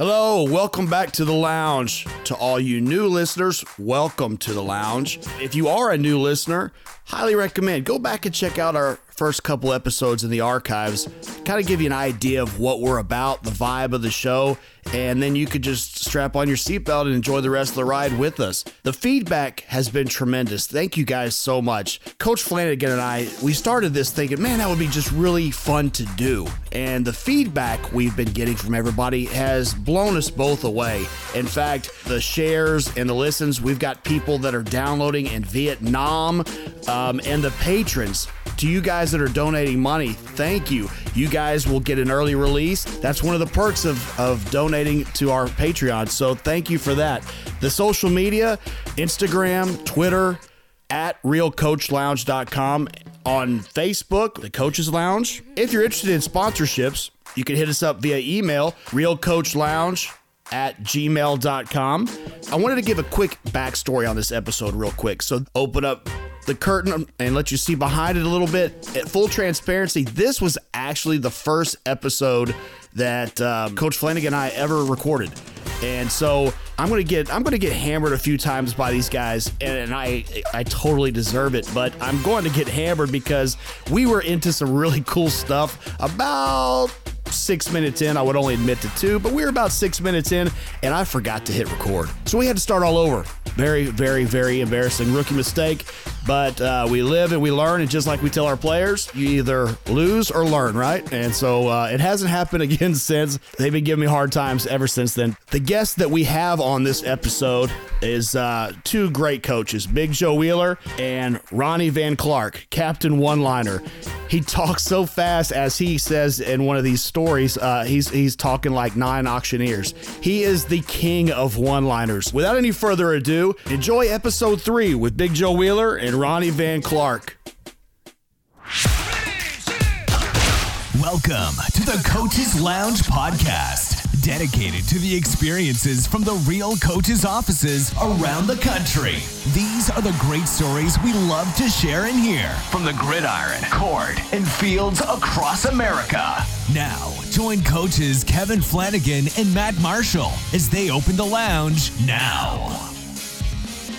Hello, welcome back to the lounge. To all you new listeners, welcome to the lounge. If you are a new listener, highly recommend go back and check out our first couple episodes in the archives. Kind of give you an idea of what we're about, the vibe of the show, and then you could just strap on your seatbelt and enjoy the rest of the ride with us. The feedback has been tremendous. Thank you guys so much. Coach Flanagan and I, we started this thinking, man, that would be just really fun to do. And the feedback we've been getting from everybody has blown us both away. In fact, the shares and the listens, we've got people that are downloading in Vietnam, um, and the patrons to you guys that are donating money, thank you. You guys will get an early release. That's one of the perks of, of donating to our Patreon. So thank you for that. The social media Instagram, Twitter, at realcoachlounge.com, on Facebook, the Coaches Lounge. If you're interested in sponsorships, you can hit us up via email, realcoachlounge at gmail.com. I wanted to give a quick backstory on this episode, real quick. So, open up the curtain and let you see behind it a little bit. At full transparency, this was actually the first episode that um, Coach Flanagan and I ever recorded. And so I'm gonna get I'm gonna get hammered a few times by these guys, and I I totally deserve it. But I'm going to get hammered because we were into some really cool stuff about six minutes in. I would only admit to two, but we were about six minutes in, and I forgot to hit record. So we had to start all over. Very, very, very embarrassing rookie mistake. But uh, we live and we learn, and just like we tell our players, you either lose or learn, right? And so uh, it hasn't happened again since. They've been giving me hard times ever since then. The guest that we have on this episode is uh, two great coaches, Big Joe Wheeler and Ronnie Vinklarek, Captain One Liner. He talks so fast, as he says in one of these stories. Uh, he's he's talking like nine auctioneers. He is the king of one-liners. Without any further ado, enjoy episode three with Big Joe Wheeler and Ronnie Vinklarek. Welcome to the Coaches Lounge podcast, dedicated to the experiences from the real coaches' offices around the country. These are the great stories we love to share and hear from the gridiron, court, and fields across America. Now, join coaches Kevin Flanagan and Matt Marshall as they open the lounge now.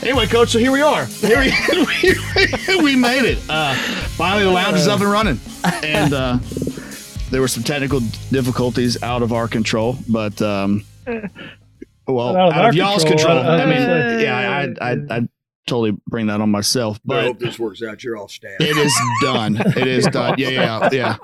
Anyway, coach, so here we are. Here we, we made it. Uh, finally, the lounge is up and running. And uh, there were some technical difficulties out of our control, but um, well, Out of out our of y'all's control, control. I- I mean, I- yeah, I, I, I totally bring that on myself, But I hope this works out. You're all staff. it is done. It is done. Yeah, yeah, yeah.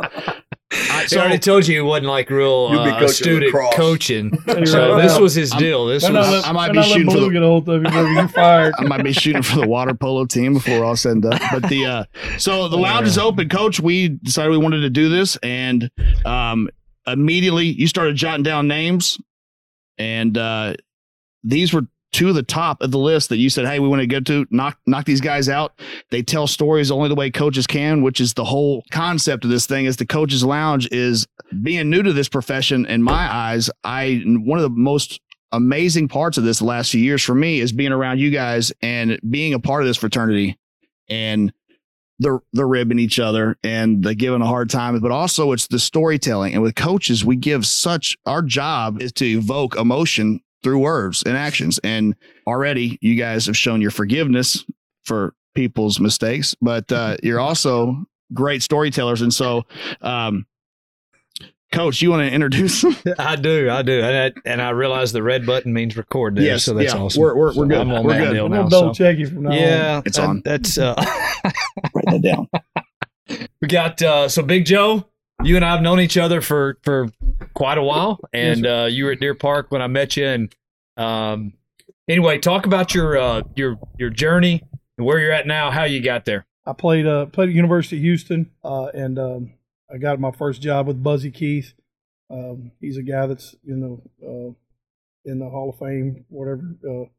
I, I already told you he wasn't like real You'll be uh, coaching student lacrosse. coaching. So right. this was his I'm- deal. This was not let- I might be not shooting for the- get a hold of you, you're fired. I might be shooting for the water polo team before we're all said and done. But the uh, so the lounge is open, Coach. We decided we wanted to do this, and um, immediately you started jotting down names, and uh, these were of the top of the list that you said, "Hey, we want to get to knock knock these guys out." They tell stories only the way coaches can, which is the whole concept of this thing. Is the coaches lounge is being new to this profession. In my eyes, I one of the most amazing parts of this the last few years for me is being around you guys and being a part of this fraternity and the the ribbing each other and the giving a hard time, but also it's the storytelling. And with coaches, we give such our job is to evoke emotion through words and actions. And already you guys have shown your forgiveness for people's mistakes, but uh, you're also great storytellers. And so, um, Coach, you want to introduce? I do, I do, and I, and I realize the red button means record there. Yes, so that's yeah, awesome. we're- we're- we're So good. I'm on We're good. deal I'm now. gonna double so- check you from now on. Yeah, It's that- on. That's uh, Write that down. we got uh, so Big Joe. You and I have known each other for for quite a while, and uh, you were at Deer Park when I met you. And um, anyway, talk about your uh, your your journey and where you're at now, how you got there. I played uh played at University of Houston, uh, and um, I got my first job with Buzzy Keith. Um, he's a guy that's in the uh, in the Hall of Fame, whatever. Uh,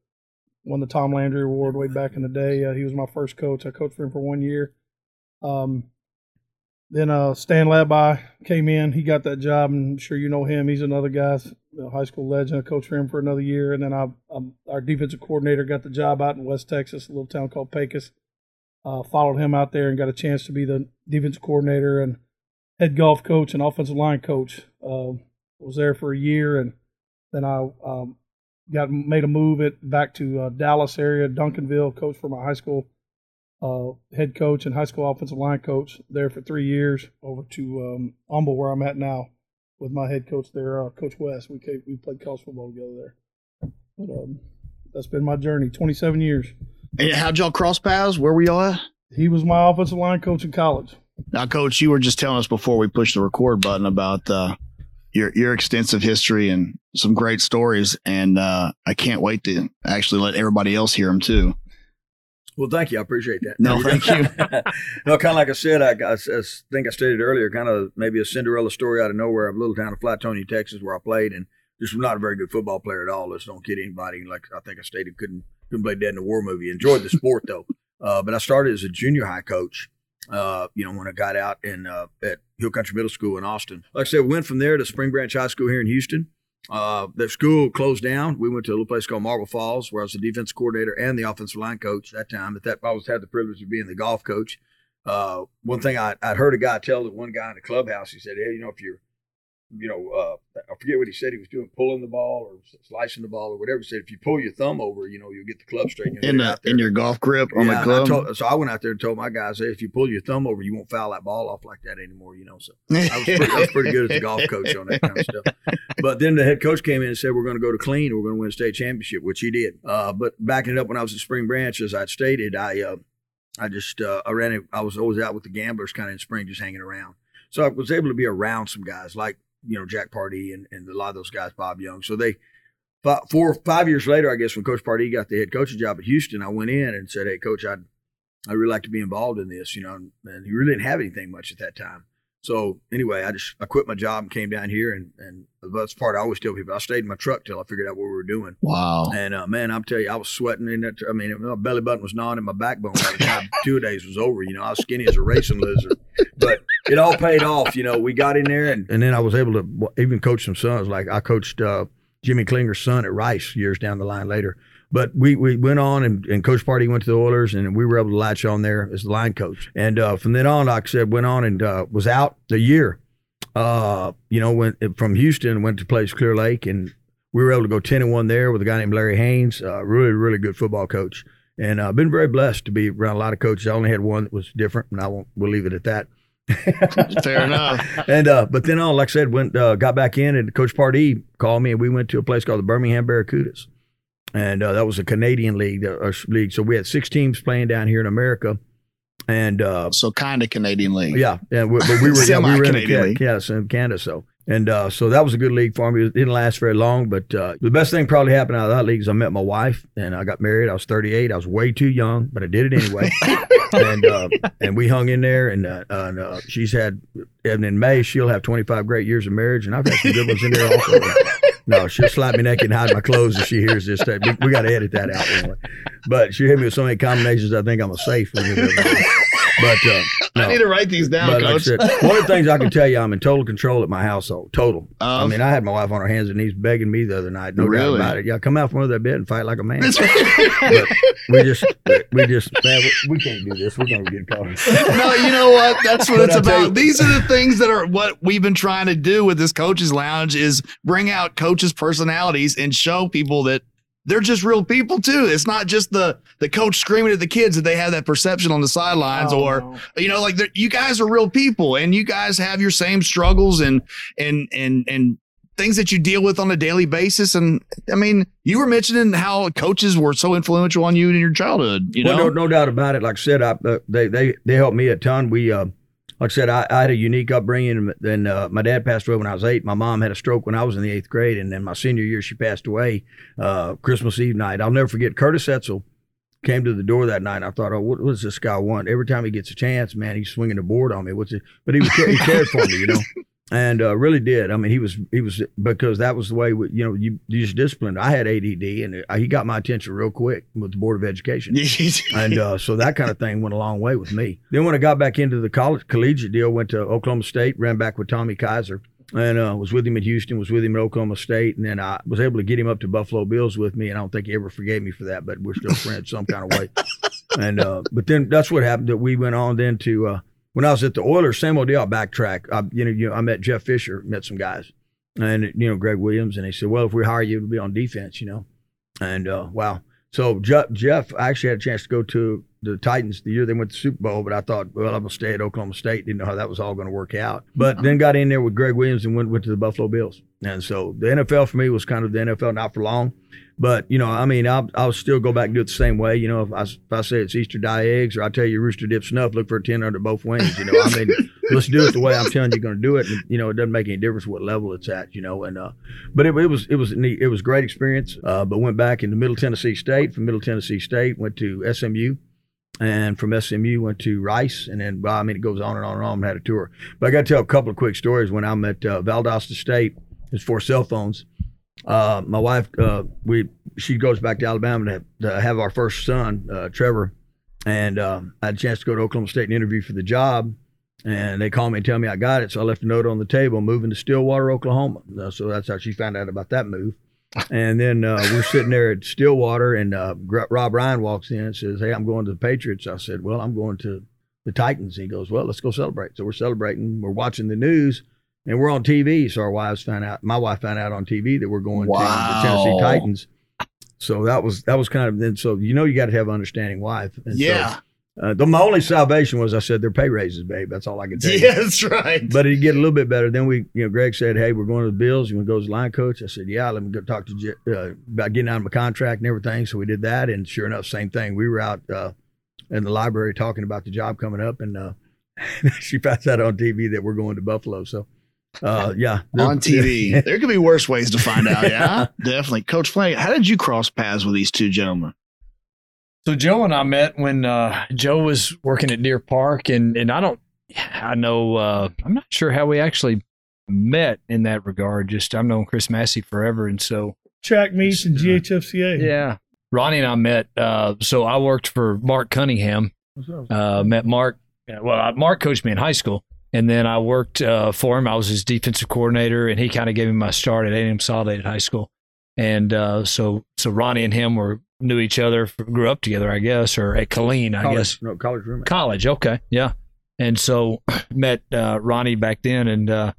won the Tom Landry Award way back in the day. Uh, he was my first coach. I coached for him for one year. Um, then uh, Stan Labby came in. He got that job, and I'm sure you know him. He's another guy, high school legend. I coached for him for another year, and then I, um, our defensive coordinator got the job out in West Texas, a little town called Pecos uh, followed him out there and got a chance to be the defensive coordinator and head golf coach and offensive line coach. Uh, was there for a year and Then I um, got made a move it back to uh, Dallas area, Duncanville, coach for my high school uh, head coach and high school offensive line coach there for three years. Over to um, Humble, where I'm at now, with my head coach there, uh, Coach West. We came, we played college football together there. But um, that's been my journey, 27 years. And how'd y'all cross paths? Where were y'all at? He was my offensive line coach in college. Now, Coach, you were just telling us before we pushed the record button about uh, your your extensive history and some great stories, and uh, I can't wait to actually let everybody else hear them too. Well, thank you. I appreciate that. No, thank you. no, kind of like I said, I, I, I think I stated earlier, kind of maybe a Cinderella story out of nowhere. I'm a little town of Flatonia, Texas, where I played, and just not a very good football player at all. Let's don't kid anybody. Like I think I stated, couldn't couldn't play dead in a war movie. Enjoyed the sport though. Uh, but I started as a junior high coach. Uh, you know, when I got out in uh, at Hill Country Middle School in Austin. Like I said, we went from there to Spring Branch High School here in Houston. Uh, the school closed down. We went to a little place called Marble Falls, where I was the defense coordinator and the offensive line coach that time. At that, I always had the privilege of being the golf coach. Uh, one thing I, would heard a guy tell that one guy in the clubhouse, he said, "Hey, you know, if you're you know, uh, I forget what he said he was doing, pulling the ball or slicing the ball or whatever. He said if you pull your thumb over, you know, you'll get the club straight. In the in your golf grip on yeah, the club. I told, so I went out there and told my guys, hey, if you pull your thumb over, you won't foul that ball off like that anymore. You know, so I was pretty, I was pretty good as a golf coach on that kind of stuff. But then the head coach came in and said we're going to go to clean. We're going to win a state championship, which he did. Uh, but backing it up when I was at Spring Branch, as I'd stated, I uh, I just uh, I ran it. I was always out with the gamblers, kind of in spring, just hanging around. So I was able to be around some guys like you know Jack Pardee and, and a lot of those guys, Bob Young. So they four five years later, I guess when Coach Pardee got the head coaching job at Houston, I went in and said, "Hey, Coach, I'd I'd really like to be involved in this." You know, and, and he really didn't have anything much at that time. So anyway, I just I quit my job and came down here, and and that's part I always tell people. I stayed in my truck till I figured out what we were doing. Wow! And uh, man, I'm telling you, I was sweating in that. I mean, my belly button was gnawing, and my backbone by the time two days was over. You know, I was skinny as a racing lizard, but it all paid off. You know, we got in there, and and then I was able to even coach some sons. Like I coached uh, Jimmy Klinger's son at Rice years down the line later. But we, we went on and, and Coach Pardee went to the Oilers and we were able to latch on there as the line coach. And uh, from then on, like I said, went on and uh, was out the year uh, you know, went from Houston, went to place Clear Lake, and we were able to go ten and one there with a guy named Larry Haynes, uh, really, really good football coach. And I've uh, been very blessed to be around a lot of coaches. I only had one that was different, and I won't. We'll leave it at that. Fair enough. And uh, but then on, like I said, went uh, got back in, and Coach Pardee called me, and we went to a place called the Birmingham Barracudas, and uh, that was a Canadian league. Uh, league. So we had six teams playing down here in America, and uh, so kind of Canadian league. Yeah, yeah, we, but we were yeah, we were in the, yes, in Canada. So and uh, so that was a good league for me. It didn't last very long, but uh, the best thing probably happened out of that league is I met my wife and I got married. I was 38. I was way too young, but I did it anyway. and uh, and we hung in there. And, uh, and uh, she's had, and in May she'll have 25 great years of marriage, and I've had some good ones in there also. No, she'll slap me naked and hide my clothes if she hears this. We, we got to edit that out anyway. But she hit me with so many combinations. I think I'm a safe. But uh, no. I need to write these down, but Coach. Like said, one of the things I can tell you, I'm in total control at my household. Total. Um, I mean, I had my wife on her hands and knees begging me the other night. No really? doubt about it. Yeah, come out from under that bed and fight like a man. but we just, we just, man, we can't do this. We're gonna get caught. no, you know what? That's what it's about. You, These are the things that are what we've been trying to do with this coaches lounge is bring out coaches' personalities and show people that they're just real people too. It's not just the the coach screaming at the kids that they have that perception on the sidelines, oh, or you know, like you guys are real people, and you guys have your same struggles and and and and things that you deal with on a daily basis. And I mean, you were mentioning how coaches were so influential on you in your childhood. You know, no, no doubt about it. Like I said, I, uh, they they they helped me a ton. We uh, like I said, I, I had a unique upbringing. And uh, my dad passed away when I was eight. My mom had a stroke when I was in the eighth grade, and then my senior year she passed away uh, Christmas Eve night. I'll never forget. Curtis Etzel came to the door that night. I thought, oh, what, what does this guy want? Every time he gets a chance, man, he's swinging the board on me. What's it? But he was he cared for me, you know. and uh, really did. I mean, he was he was because that was the way we, you know you, you just disciplined. I had ADD, and he got my attention real quick with the Board of Education, and uh, so that kind of thing went a long way with me. Then when I got back into the college collegiate deal, went to Oklahoma State, ran back with Tommy Kaiser, and uh, was with him at Houston, was with him at Oklahoma State, and then I was able to get him up to Buffalo Bills with me, and I don't think he ever forgave me for that, but we're still friends some kind of way. And uh, but then that's what happened. That we went on then to uh, when I was at the Oilers, same old deal. I backtrack. I, you know, you know, I met Jeff Fisher, met some guys, and you know Gregg Williams, and he said, "Well, if we hire you, it'll be on defense," you know. And uh, wow, so Jeff, Jeff, I actually had a chance to go to the Titans the year they went to the Super Bowl, but I thought, well, I'm gonna stay at Oklahoma State. Didn't know how that was all going to work out, but then got in there with Gregg Williams and went went to the Buffalo Bills. And so the NFL for me was kind of the NFL, not for long. But you know, I mean, I'll, I'll still go back and do it the same way. You know, if I, if I say it's Easter dye eggs, or I tell you rooster dip snuff, look for a ten under both wings. You know, I mean, let's do it the way I'm telling you going to do it. And, you know, it doesn't make any difference what level it's at. You know, and uh, but it, it was it was neat. It was a great experience. Uh, but went back into Middle Tennessee State. From Middle Tennessee State, went to SMU. And from SMU went to Rice, and then well, I mean it goes on and on and on. I had a tour, but I got to tell a couple of quick stories. When I'm at uh, Valdosta State, it's four cell phones. Uh, my wife, uh, we she goes back to Alabama to, to have our first son, uh, Trevor, and um, I had a chance to go to Oklahoma State and interview for the job. And they called me and tell me I got it, so I left a note on the table, moving to Stillwater, Oklahoma. Uh, so that's how she found out about that move. And then uh, we're sitting there at Stillwater, and uh, Rob Ryan walks in and says, "Hey, I'm going to the Patriots." I said, "Well, I'm going to the Titans." He goes, "Well, let's go celebrate." So we're celebrating. We're watching the news and we're on TV. So our wives found out. My wife found out on TV that we're going wow. to the Tennessee Titans. So that was that was kind of then. So you know you got to have an understanding wife. And yeah. So, uh, the my only salvation was I said their pay raises, babe. That's all I could tell you. Yeah, that's right. But it get a little bit better. Then we, you know, Gregg said, "Hey, we're going to the Bills. You want to go as line coach?" I said, "Yeah, let me go talk to uh, about getting out of my contract and everything." So we did that, and sure enough, same thing. We were out uh, in the library talking about the job coming up, and uh, she found out on TV that we're going to Buffalo. So uh, yeah, on TV. there could be worse ways to find out. Yeah, definitely. Coach Flanagan, how did you cross paths with these two gentlemen? So Joe and I met when uh, Joe was working at Deer Park, and and I don't, I know, uh, I'm not sure how we actually met in that regard. Just I've known Chris Massey forever, and so track meets and GHFCA. Yeah, Ronnie and I met. Uh, so I worked for Mark Cunningham. Uh, met Mark. Well, Mark coached me in high school, and then I worked uh, for him. I was his defensive coordinator, and he kind of gave me my start at A&M Consolidated High School. And uh, so, so Ronnie and him were knew each other, grew up together, I guess, or at Colleen, I college, guess. No, college roommate. College, okay, yeah. And so met uh, Ronnie back then, and uh,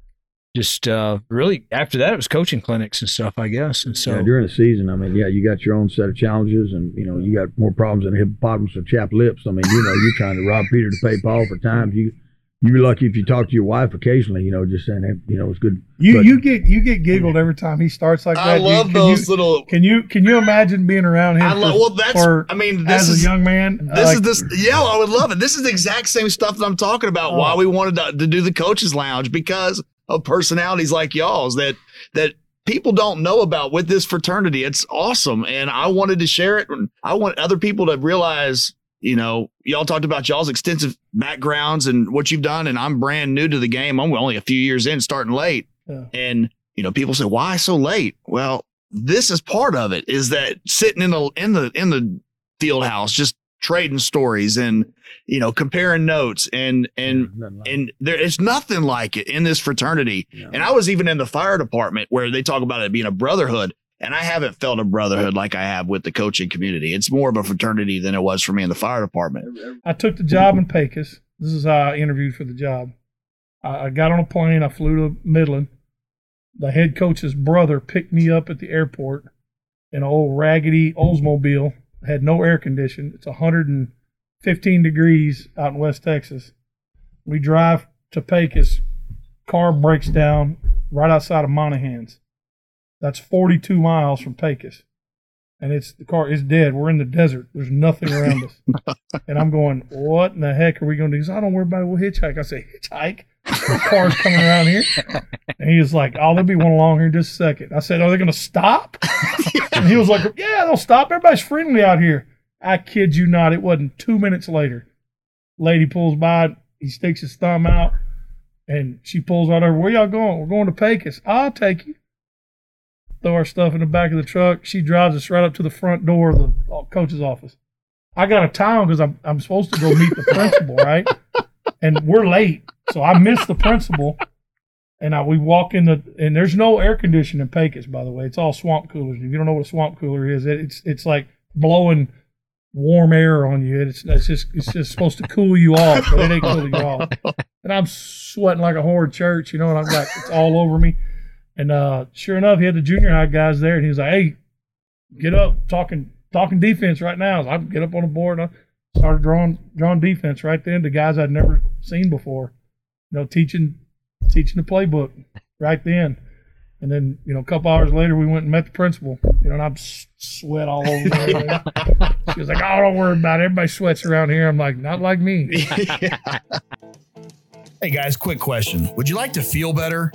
just uh, really after that, it was coaching clinics and stuff, I guess. And so yeah, during the season, I mean, yeah, you got your own set of challenges, and you know, you got more problems than hippopotamus with chapped lips. I mean, you know, you're trying to rob Peter to pay Paul for times you you'd be lucky if you talk to your wife occasionally, you know, just saying, hey, you know, it's good. You but, you get you get giggled every time he starts like that. I love you, those you, little. Can you can you imagine being around him? I love. well, that's. For, I mean, this as is, a young man. This like, is this. Yeah, I would love it. This is the exact same stuff that I'm talking about. Oh. Why we wanted to, to do the coaches lounge because of personalities like y'all's that that people don't know about with this fraternity. It's awesome. And I wanted to share it. And I want other people to realize you know, y'all talked about y'all's extensive backgrounds and what you've done, and I'm brand new to the game. I'm only a few years in, starting late. Yeah. And you know, people say, "Why so late?" Well, this is part of it. Is that sitting in the in the in the field house, just trading stories and you know comparing notes and and yeah, like and there is nothing like it in this fraternity. Yeah. And I was even in the fire department where they talk about it being a brotherhood. And I haven't felt a brotherhood like I have with the coaching community. It's more of a fraternity than it was for me in the fire department. I took the job in Pecos. This is how I interviewed for the job. I, got on a plane. I flew to Midland. The head coach's brother picked me up at the airport in an old raggedy Oldsmobile. Had no air condition. It's 115 degrees out in West Texas. We drive to Pecos. Car breaks down right outside of Monahans. That's 42 miles from Pecos. And it's the car is dead. We're in the desert. There's nothing around us. and I'm going, what in the heck are we going to do? I don't worry about it. We'll hitchhike. I say, hitchhike? The car's coming around here. And he was like, oh, there'll be one along here in just a second. I said, are they going to stop? and he was like, yeah, they'll stop. Everybody's friendly out here. I kid you not. It wasn't two minutes later. Lady pulls by. He sticks his thumb out. And she pulls out over. Where y'all going? We're going to Pecos. I'll take you throw our stuff in the back of the truck. She drives us right up to the front door of the uh, coach's office. I got a time because I'm I'm supposed to go meet the principal, right? And we're late, so I missed the principal. And I, we walk in the and there's no air conditioning in Pecos, by the way. It's all swamp coolers. If you don't know what a swamp cooler is, it, it's it's like blowing warm air on you. It's it's just it's just supposed to cool you off, but it ain't cooling you off. And I'm sweating like a whore church, you know. And I'm like, it's all over me. And uh, sure enough, he had the junior high guys there, and he was like, "Hey, get up, talking talking defense right now." So I get up on the board and I started drawing drawing defense right then to guys I'd never seen before. You know, teaching teaching the playbook right then. And then, you know, a couple hours later, we went and met the principal. You know, and I'm sweat all over there. she was like, "Oh, don't worry about it. Everybody sweats around here." I'm like, "Not like me." Hey guys, quick question. Would you like to feel better?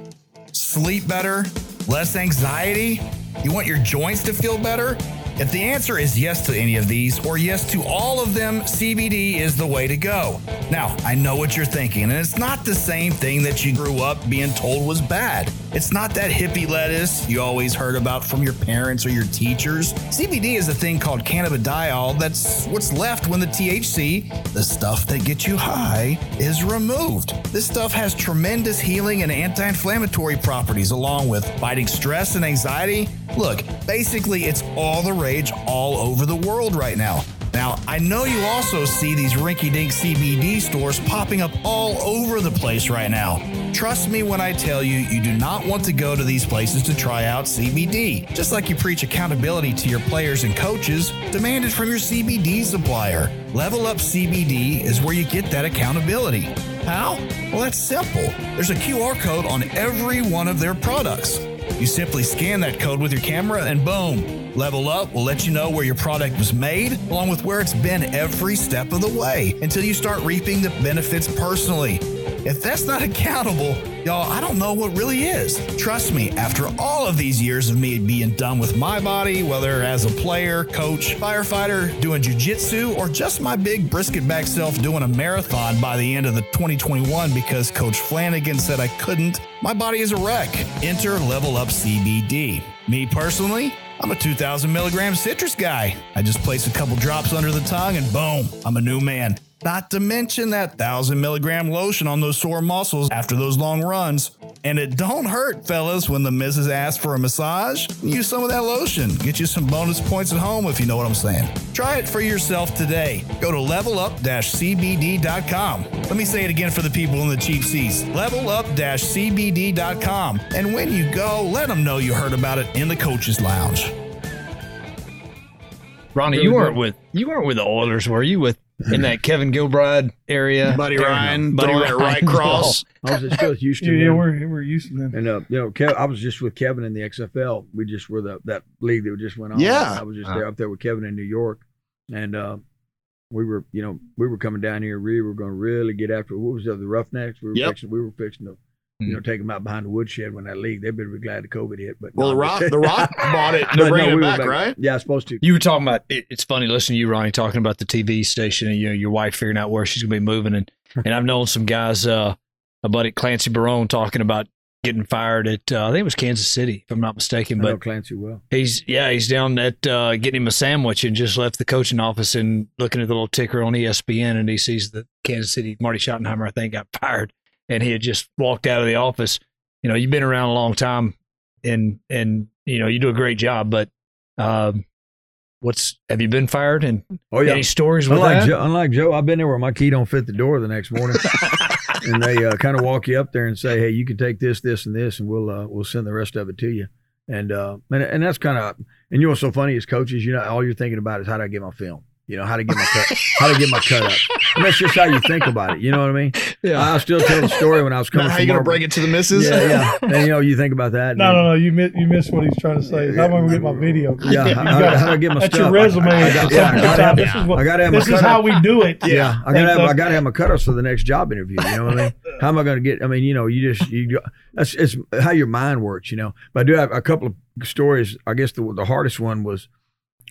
Sleep better? Less anxiety? You want your joints to feel better? If the answer is yes to any of these, or yes to all of them, CBD is the way to go. Now, I know what you're thinking, and it's not the same thing that you grew up being told was bad. It's not that hippie lettuce you always heard about from your parents or your teachers. CBD is a thing called cannabidiol that's what's left when the THC, the stuff that gets you high, is removed. This stuff has tremendous healing and anti inflammatory properties, along with fighting stress and anxiety. Look, basically, it's all the rage all over the world right now. Now, I know you also see these rinky dink CBD stores popping up all over the place right now. Trust me when I tell you, you do not want to go to these places to try out CBD. Just like you preach accountability to your players and coaches, demand it from your CBD supplier. Level Up CBD is where you get that accountability. How? Well, that's simple. There's a QR code on every one of their products. You simply scan that code with your camera and boom, Level Up will let you know where your product was made, along with where it's been every step of the way until you start reaping the benefits personally. If that's not accountable, y'all, I don't know what really is. Trust me, after all of these years of me being done with my body, whether as a player, coach, firefighter, doing jujitsu, or just my big brisket back self doing a marathon by the end of the 2021 because Coach Flanagan said I couldn't, my body is a wreck. Enter Level Up CBD. Me personally, I'm a 2,000 milligram citrus guy. I just place a couple drops under the tongue and boom, I'm a new man. Not to mention that 1,000 milligram lotion on those sore muscles after those long runs. And it don't hurt, fellas, when the missus asks for a massage. Use some of that lotion. Get you some bonus points at home if you know what I'm saying. Try it for yourself today. Go to levelup-cbd.com. Let me say it again for the people in the cheap seats. Levelup-cbd.com. And when you go, let them know you heard about it in the coach's lounge. Ronnie, you weren't with you weren't with the Oilers, were you? With in that Kevin Gilbride area, Buddy There- Ryan, Buddy throwing that right Ryan. cross. I was still with Houston. yeah, yeah, we're we're used to them. And uh, you know, Kev, I was just with Kevin in the XFL. We just were the that league that just went on. Yeah. I was just Uh. there up there with Kevin in New York, and uh, we were, you know, we were coming down here. We were going to really get after what was the, the Roughnecks. We were Yep. fixing, we were fixing to, you know, take them out behind the woodshed when that league. They'd be glad the COVID hit. But Well, no, the Rock, the Rock bought it But to no, bring we it back, back- right? Yeah, I'm supposed to. You were talking about it, it's funny listening to you, Ronnie, talking about the TV station and you know your wife figuring out where she's gonna be moving and and I've known some guys, uh, a buddy Clancy Barone talking about getting fired at uh, I think it was Kansas City, if I'm not mistaken. I know But Clancy well. he's yeah, he's down at uh, getting him a sandwich and just left the coaching office and looking at the little ticker on ESPN and he sees that Kansas City Marty Schottenheimer I think got fired and he had just walked out of the office. You know, you've been around a long time and and you know you do a great job, but um, what's have you been fired and Oh yeah. any stories with Unlike that? Joe, unlike Joe, I've been there where my key don't fit the door the next morning, and they uh, kind of walk you up there and say, "Hey, you can take this, this, and this, and we'll uh, we'll send the rest of it to you." And uh, and, and that's kind of and you know what's so funny as coaches, you know, all you're thinking about is how do I get my film, you know, how to get my cut, how to get my cut up. And that's just how you think about it. You know what I mean? Yeah. I still tell the story when I was coming. Now, how from you gonna Marlboro. break it to the missus? Yeah, yeah. And you know, you think about that. No, and- no, no. You miss you missed what he's trying to say. How am I gonna get my video? Yeah, how, gotta- how, how to get my That's stuff? your resume. I, I, at got- yeah, I gotta have- This is what. I gotta have my This is how up. we do it. Yeah, I gotta have so- I gotta have my cutoffs for the next job interview. You know what I mean? How am I going to get? I mean, you know, you just you that's it's how your mind works. You know, but I do have a couple of stories. I guess the the hardest one was,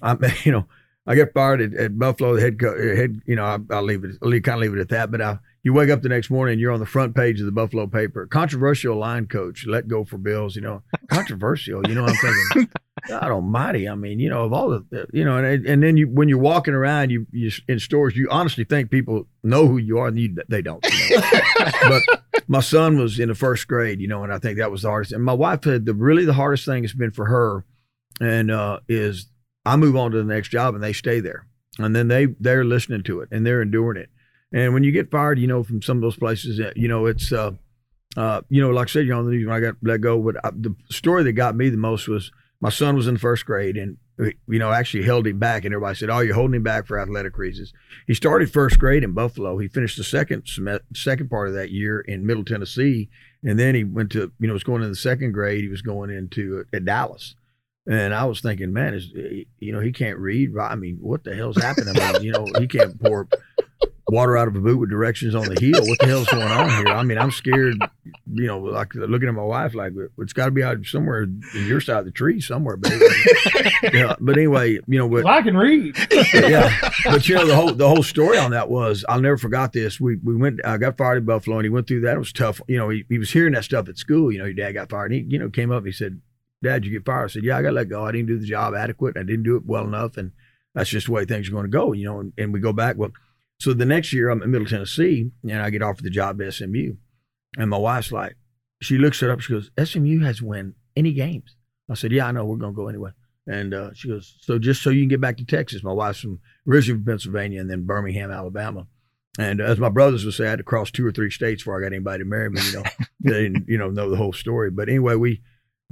I you know, I get fired at, at Buffalo. The head co- head, you know, I, I'll leave it. I'll leave, kind of leave it at that. But I, you wake up the next morning, and you're on the front page of the Buffalo paper. Controversial line coach let go for Bills. You know, controversial. You know, what I'm thinking. God Almighty! I mean, you know, of all the, you know, and and then you when you're walking around, you you in stores, you honestly think people know who you are, and you, they don't. You know? but my son was in the first grade, you know, and I think that was the hardest. And my wife said the really the hardest thing has been for her, and uh, is I move on to the next job, and they stay there, and then they they're listening to it and they're enduring it. And when you get fired, you know, from some of those places, uh, you know, it's uh, uh, you know, like I said, you're on the news when I got let go. But I, the story that got me the most was my son was in first grade and you know actually held him back, and everybody said, "Oh, you're holding him back for athletic reasons." He started first grade in Buffalo. He finished the second second part of that year in Middle Tennessee, and then he went to you know was going in the second grade. He was going into uh, at Dallas. And I was thinking, man, is eh, you know he can't read. I mean, what the hell's happening? I mean, you know he can't pour water out of a boot with directions on the heel. What the hell's going on here? I mean, I'm scared. You know, like looking at my wife, like it's got to be out somewhere in your side of the tree somewhere. But anyway, yeah, but anyway, you know, but, well, I can read. yeah, but you know the whole the whole story on that was I'll never forgot this. We we went. I got fired in Buffalo, and he went through that. It was tough. You know, he, he was hearing that stuff at school. You know, your dad got fired. And he you know came up. and He said, "Dad, you get fired?" I said, "Yeah, I got let go. I didn't do the job adequate. I didn't do it well enough, and." That's just the way things are going to go, you know. And, and we go back. Well, so the next year, I'm in Middle Tennessee, and I get offered the job at SMU. And my wife's like, she looks it up. She goes, SMU has won any games. I said, yeah, I know. We're going to go anyway. And uh, she goes, so just so you can get back to Texas. My wife's from originally from Pennsylvania and then Birmingham, Alabama. And as my brothers would say, I had to cross two or three states before I got anybody to marry me. You know, they didn't, you know, know the whole story. But anyway, we,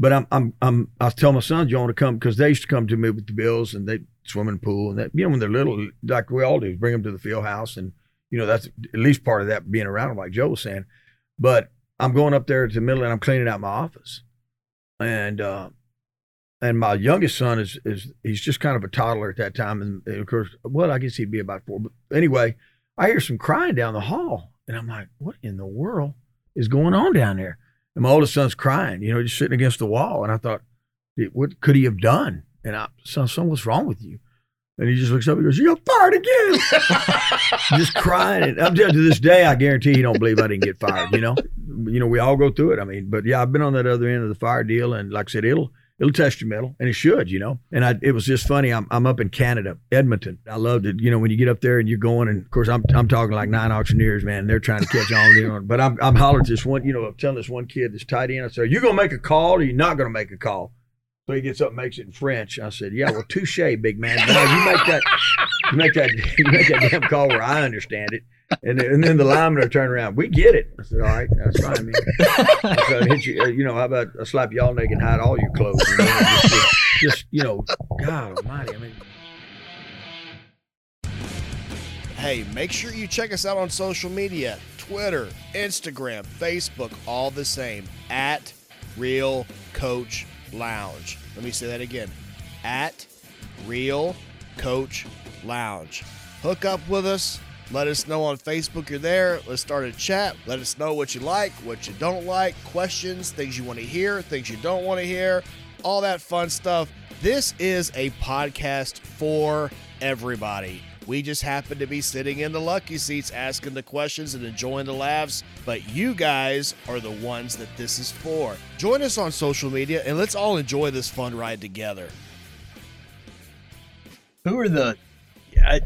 but I'm, I'm, I'm, I tell my sons, you want to come because they used to come to me with the bills and they swim swimming pool and that. You know, when they're little, like we all do, bring them to the field house and you know that's at least part of that being around them, like Joe was saying. But I'm going up there to the middle and I'm cleaning out my office, and uh, and my youngest son is is he's just kind of a toddler at that time, and, and of course, well, I guess he'd be about four. But anyway, I hear some crying down the hall, and I'm like, what in the world is going on down there? And my oldest son's crying, you know, just sitting against the wall, and I thought, what could he have done? And I, son, son, what's wrong with you? And he just looks up and goes, You got fired again. just crying. And up to this day, I guarantee he don't believe I didn't get fired, you know? You know, we all go through it. I mean, but yeah, I've been on that other end of the fire deal. And like I said, it'll it'll test your metal, and it should, you know. And I, it was just funny. I'm, I'm up in Canada, Edmonton. I loved it. You know, when you get up there and you're going, and of course, I'm, I'm talking like nine auctioneers, man. They're trying to catch on. You know, but I'm, I'm hollering to this one, you know, I'm telling this one kid, this tight end, I said, Are you going to make a call or you not going to make a call? So he gets up and makes it in French. I said, "Yeah, well, touche, big man. You make that, you make that, you make that damn call where I understand it." And, and then the lineman turned around. We get it. I said, "All right, that's fine, man." I said, hit you, uh, you know, how about I slap you all naked and hide all your clothes? You know, just, just, you know, God Almighty. I mean. Hey, make sure you check us out on social media Twitter, Instagram, Facebook, all the same at Real Coach Lounge. Let me say that again at Real Coach Lounge. Hook up with us. Let us know on Facebook you're there. Let's start a chat. Let us know what you like, what you don't like, questions, things you want to hear, things you don't want to hear, all that fun stuff. This is a podcast for everybody. We just happen to be sitting in the lucky seats asking the questions and enjoying the laughs, but you guys are the ones that this is for. Join us on social media and let's all enjoy this fun ride together. Who are the,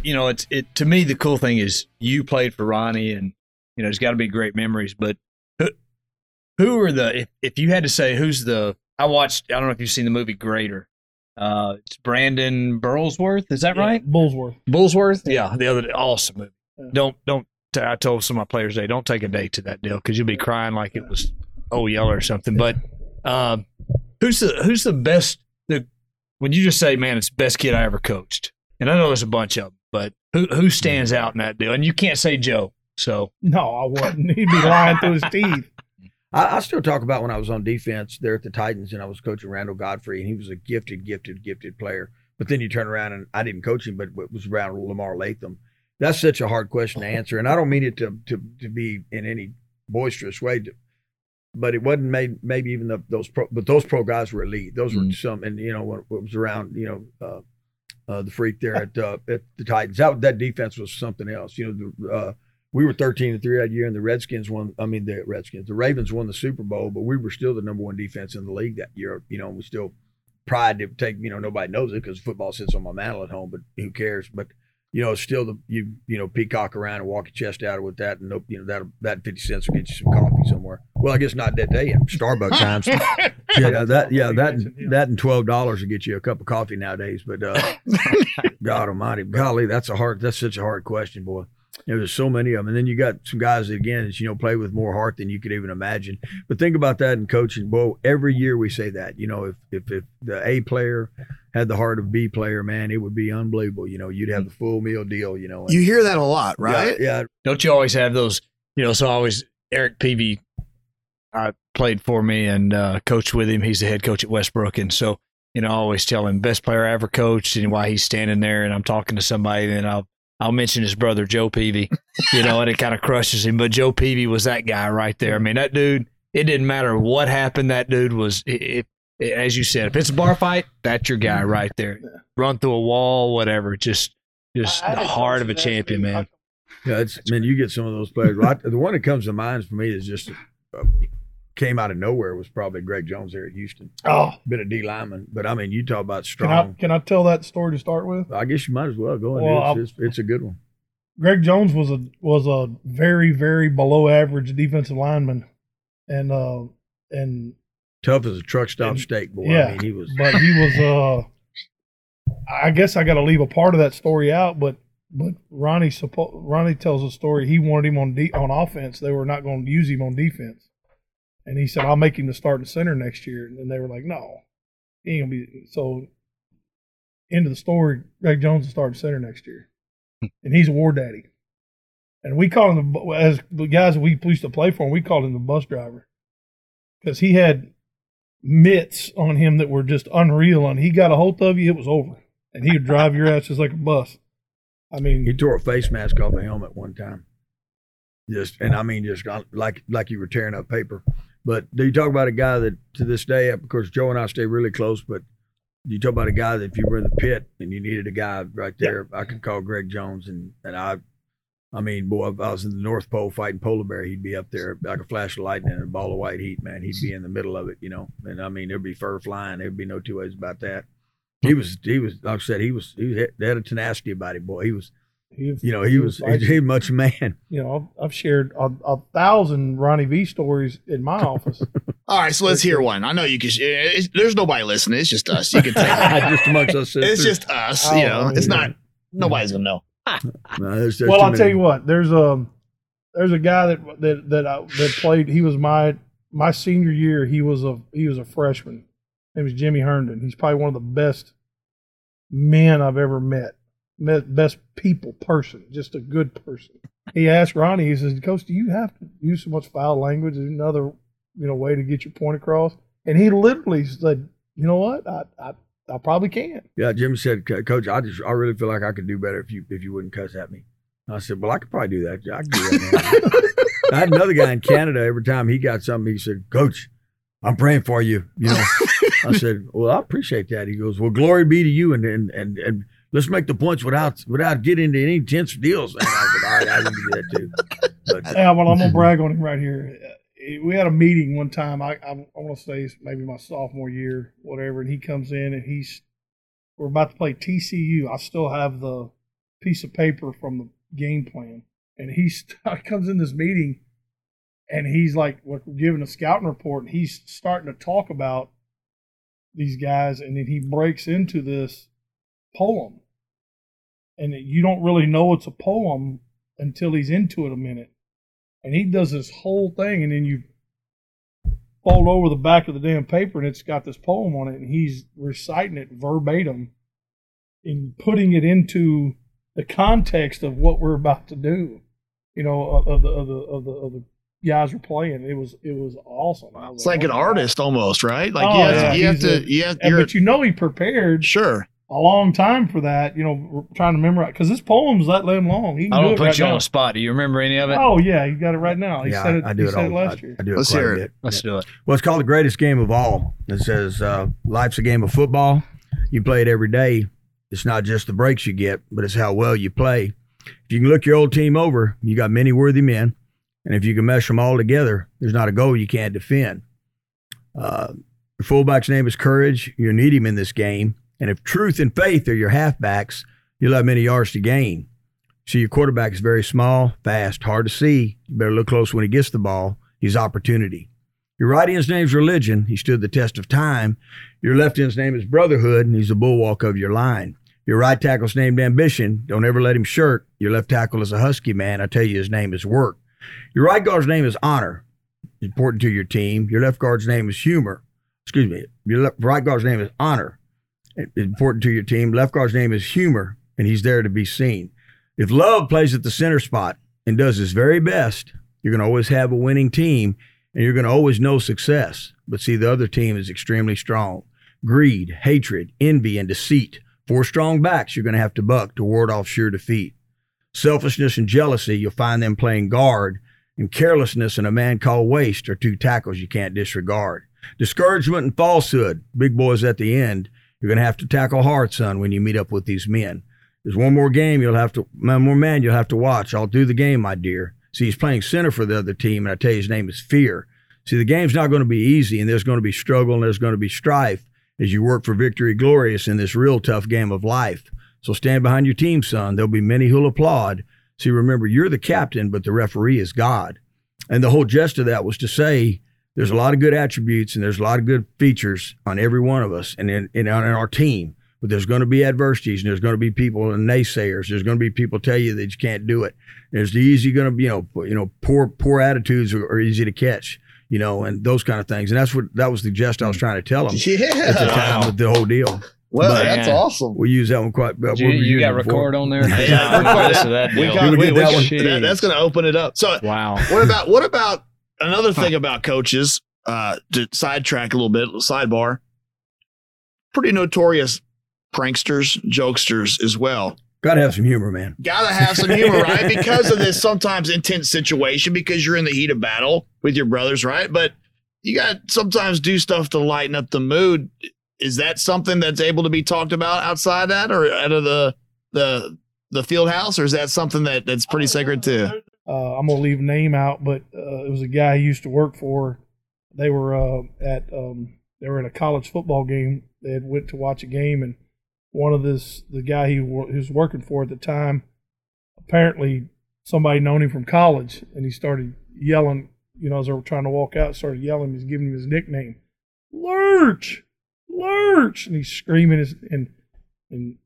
you know, it's it to me the cool thing is you played for Ronnie and you know, it's got to be great memories. But who, who are the if, if you had to say who's the I watched I don't know if you've seen the movie Greater uh, it's Brandon Burlsworth. Is that Yeah, right? Bullsworth. Bullsworth. Yeah, the other day, awesome movie. Yeah. Don't don't. I told some of my players today, don't take a date to that deal because you'll be crying like it was oh Yeller or something. But um, who's the who's the best? The when you just say, man, it's the best kid I ever coached, and I know there's a bunch of them, but who who stands out in that deal? And you can't say Joe. So No, I wouldn't. He'd be lying through his teeth. I, I still talk about when I was on defense there at the Titans and I was coaching Randall Godfrey and he was a gifted, gifted, gifted player. But then you turn around and I didn't coach him, but it was around Lamar Lathon. That's such a hard question to answer, and I don't mean it to to, to be in any boisterous way. To, but it wasn't made maybe even the, those pro, but those pro guys were elite. Those were Mm. some, and you know what, what was around, you know, uh, uh, the freak there at uh, at the Titans. That that defense was something else. You know, the, uh, we were 13 and 3 that year, and the Redskins won. I mean, the Redskins, the Ravens won the Super Bowl, but we were still the number one defense in the league that year. You know, we still pride to take. You know, nobody knows it because football sits on my mantle at home, but who cares? But you know, still the you you know peacock around and walk your chest out with that, and nope, you know that that 50 cents will get you some coffee somewhere. Well, I guess not that day Starbucks times. yeah, that yeah that that and twelve dollars will get you a cup of coffee nowadays. But uh, God Almighty, golly, that's a hard. That's such a hard question, boy. There was so many of them, and then you got some guys that again, that, you know, play with more heart than you could even imagine. But think about that in coaching. Well, every year we say that. You know, if if, if the A player had the heart of B player, man, it would be unbelievable. You know, you'd have the full meal deal. You know, and- You hear that a lot, right? Yeah, yeah, Don't you always have those? You know, so I always Eric Peavy uh, played for me and uh, coached with him. He's the head coach at Westbrook, and so you know, I always tell him best player I ever coached, and why he's standing there, and I'm talking to somebody, and I'll I'll mention his brother Joe Peavy, you know, and it kind of crushes him. But Joe Peavy was that guy right there. I mean, that dude. It didn't matter what happened. That dude was, if, if, as you said, if it's a bar fight, that's your guy right there. Run through a wall, whatever. Just, just I- I the had heart of a coaches ask me, champion, man. yeah. It's man, you get some of those players. Well, I- the one that comes to mind for me is just uh, came out of nowhere was probably Greg Jones there at Houston. Oh, Been a D lineman, but I mean, you talk about can I strong. can I tell that story to start with? I guess you might as well go. Well, it's, it's, it's a good one. Greg Jones was a was a very very below average defensive lineman, and uh and Tough as a truck stop And- steak boy. yeah, I mean, he was. but he was uh I guess I got to leave a part of that story out, but but Ronnie suppo- Ronnie tells a story. He wanted him on de- on offense. They were not going to use him on defense, and he said, "I'll make him the starting center next year." And they were like, "No, he ain't gonna be." So, end of the story. Greg Jones is starting center next year, hmm. and he's a war daddy. And we called him the as the guys we used to play for him. We called him the bus driver because he had mitts on him that were just unreal. And he got a hold of you, it was over, and he would drive your ass just like a bus. I mean, He tore a face mask off a helmet one time. Just and I mean, just uh, like like you were tearing up paper. But do you talk about a guy that to this day, of course, Joe and I stay really close. But you talk about a guy that if you were in the pit and you needed a guy right there, I could call Greg Jones, and and I, I mean, boy, if I was in the North Pole fighting polar bear, he'd be up there like a flash of lightning and a ball of white heat, man. He'd be in the middle of it, you know. And I mean, there'd be fur flying. There'd be no two ways about that. He hmm. was, he was, like I said, he was, he had, had a tenacity about him, boy. He was, he, you know, he was, like- he, he much man. you know, I've, I've shared a, a thousand Ronnie V stories in my office. All right, so let's hear one. I know you can. It's, there's nobody listening. It's just us. You can take. just amongst us. it's sisters. just us. Oh, You know, oh, it's yeah. not. Nobody's gonna know. No, there's- there's well, I'll tell you what. There's a there's a guy that that that I, that played. He was my my senior year. He was a he was a freshman. His name was Jimmy Herndon. He's probably one of the best men I've ever met. Best people person, just a good person. He asked Ronnie. He says, "Coach, do you have to use so much foul language? Is another you know way to get your point across?" And he literally said, "You know what? I I, I probably can." Yeah, Jim said, Coach, I just, I really feel like I could do better if you, if you wouldn't cuss at me. I said, Well, I could probably do that. I could do that. I had another guy in Canada. Every time he got something, he said, "Coach, I'm praying for you." You know. I said, "Well, I appreciate that." He goes, "Well, glory be to you, and and and, and let's make the points without without getting into any tense deals." And I said, "All right, I can do that too." But Yeah, well, I'm gonna brag on him right here. We had a meeting one time. I I, I want to say it's maybe my sophomore year, whatever. And he comes in and he's we're about to play TCU. I still have the piece of paper from the game plan, and he comes in this meeting, and he's like, we're giving a scouting report, and he's starting to talk about these guys, and then he breaks into this poem, and you don't really know it's a poem until he's into it a minute and he does this whole thing, and then you fold over the back of the damn paper, and it's got this poem on it, and he's reciting it verbatim and putting it into the context of what we're about to do. You know, of of the of the of the, of the guys we're playing. It was it was awesome. Was It's like an oh my God. artist almost, right? Like Oh, you have, yeah, you have to. you have. You're but you know he prepared sure. A long time for that. You know, trying to memorize because this poem's that damn long. He can I do don't it put right you now. on the spot. Do you remember any of it? Oh yeah, you got it right now. He yeah, said it. I, I do he it said all. it last I, year. I do it Let's quite hear a it. bit. Let's do it. Well, it's called the greatest game of all. It says uh, life's a game of football. You play it every day. It's not just the breaks you get, but it's how well you play. If you can look your old team over, you got many worthy men. And if you can mesh them all together, there's not a goal you can't defend. Uh, your fullback's name is Courage. You'll need him in this game. And if truth and faith are your halfbacks, you'll have many yards to gain. See, your quarterback is very small, fast, hard to see. You better look close when he gets the ball. He's opportunity. Your right end's name's religion. He stood the test of time. Your left end's name is brotherhood, and he's the bulwark of your line. Your right tackle's named Ambition. Don't ever let him shirk. Your left tackle is a husky man. I tell you, his name is Work. Your right guard's name is Honor. Important to your team. Your left guard's name is Humor. Excuse me. Your left, right guard's name is Honor. Important to your team. Left guard's name is Humor, and he's there to be seen. If Love plays at the center spot and does his very best, you're going to always have a winning team and you're going to always know success. But see, the other team is extremely strong. Greed, hatred, envy, and deceit. Four strong backs you're going to have to buck to ward off sure defeat. Selfishness and jealousy, you'll find them playing guard. And carelessness and a man called waste are two tackles you can't disregard. Discouragement and falsehood, big boys at the end, you're going to have to tackle hard, son, when you meet up with these men. There's one more game you'll have to, one more man you'll have to watch. I'll do the game, my dear. See, he's playing center for the other team, and I tell you, his name is Fear. See, the game's not going to be easy, and there's going to be struggle, and there's going to be strife as you work for victory glorious in this real tough game of life. So stand behind your team, son. There'll be many who'll applaud. See, remember, you're the captain, but the referee is God. And the whole gist of that was to say there's a lot of good attributes and there's a lot of good features on every one of us and in, in, in our team. But there's going to be adversities and there's going to be people and naysayers. There's going to be people tell you that you can't do it. There's the easy going to be, you know, you know, poor poor attitudes are, are easy to catch you know, and those kind of things. And that's what that was the gist I was trying to tell them Yeah. at the time Wow. with the whole deal. Well, But- that's Man. awesome. We use that one quite. uh, You, we've you used got it before. record on there? Yeah, record this that We got, We we, we that one. that- that's going to open it up. So, Wow. what about what about another thing about coaches? Uh, to sidetrack a little bit, sidebar. Pretty notorious pranksters, jokesters as well. Got to have some humor, man. Gotta have some humor, right? Because of this sometimes intense situation, because you're in the heat of battle with your brothers, right? But you got to sometimes do stuff to lighten up the mood. Is that something that's able to be talked about outside that or out of the the the field house, or is that something that that's pretty sacred too? Uh, I'm gonna leave name out, but uh, it was a guy I used to work for. They were uh, at um, they were at a college football game. They had went to watch a game, and one of this the guy he, he was working for at the time, apparently somebody known him from college, and he started yelling. You know, as they were trying to walk out, started yelling. He's giving him his nickname, Lurch, Lurch, and he's screaming. His, and and